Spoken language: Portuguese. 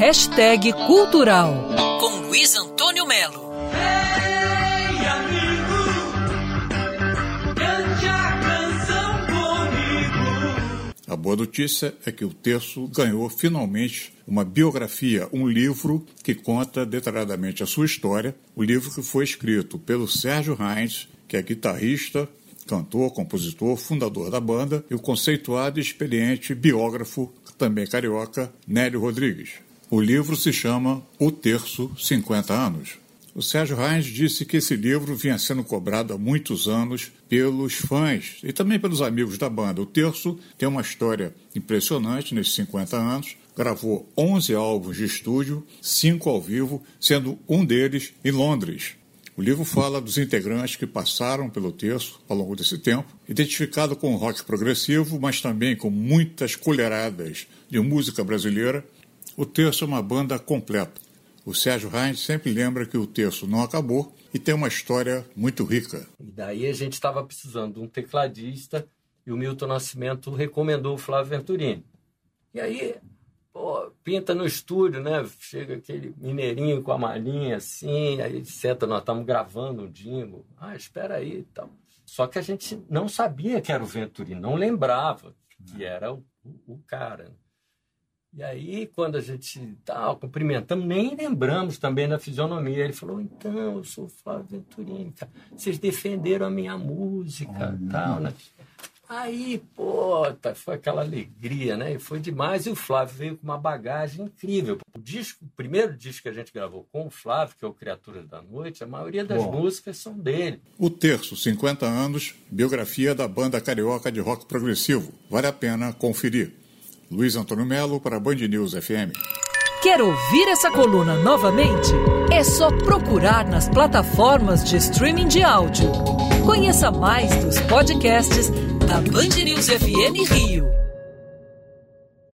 Hashtag Cultural com Luiz Antônio Melo. Amigo, cante a canção comigo. A boa notícia é que o terço ganhou finalmente uma biografia, um livro que conta detalhadamente a sua história. O livro que foi escrito pelo Sérgio Reis, que é guitarrista, cantor, compositor, fundador da banda, e o conceituado e experiente biógrafo, também carioca, Nélio Rodrigues. O livro se chama O Terço 50 Anos. O Sérgio Reis disse que esse livro vinha sendo cobrado há muitos anos pelos fãs e também pelos amigos da banda. O Terço tem uma história impressionante nesses 50 anos. Gravou 11 álbuns de estúdio, 5 ao vivo, sendo um deles em Londres. O livro fala dos integrantes que passaram pelo terço ao longo desse tempo, identificado com o rock progressivo, mas também com muitas colheradas de música brasileira. O terço é uma banda completa. O Sérgio Reis sempre lembra que o terço não acabou e tem uma história muito rica. E daí a gente estava precisando de um tecladista e o Milton Nascimento recomendou o Flávio Venturini. E aí Pô, pinta no estúdio, né? Chega aquele mineirinho com a malinha assim, aí senta, nós estamos gravando um jingle. Ah, espera aí tal. Só que a gente não sabia que era o Venturino, não lembrava que era o, o, o cara. E aí, quando a gente tal, cumprimentamos, nem lembramos também da fisionomia. Ele falou: então, eu sou o Flávio Venturini, cara. Vocês defenderam a minha música oh, tal, né? Aí, pô, foi aquela alegria, né? E foi demais. E o Flávio veio com uma bagagem incrível. O disco, o primeiro disco que a gente gravou com o Flávio, que é o Criaturas da Noite, a maioria das Bom. músicas são dele. O Terço, 50 anos, biografia da banda carioca de rock progressivo. Vale a pena conferir. Luiz Antônio Melo para Band News FM. Quer ouvir essa coluna novamente? É só procurar nas plataformas de streaming de áudio. Conheça mais dos podcasts da Band News FM Rio.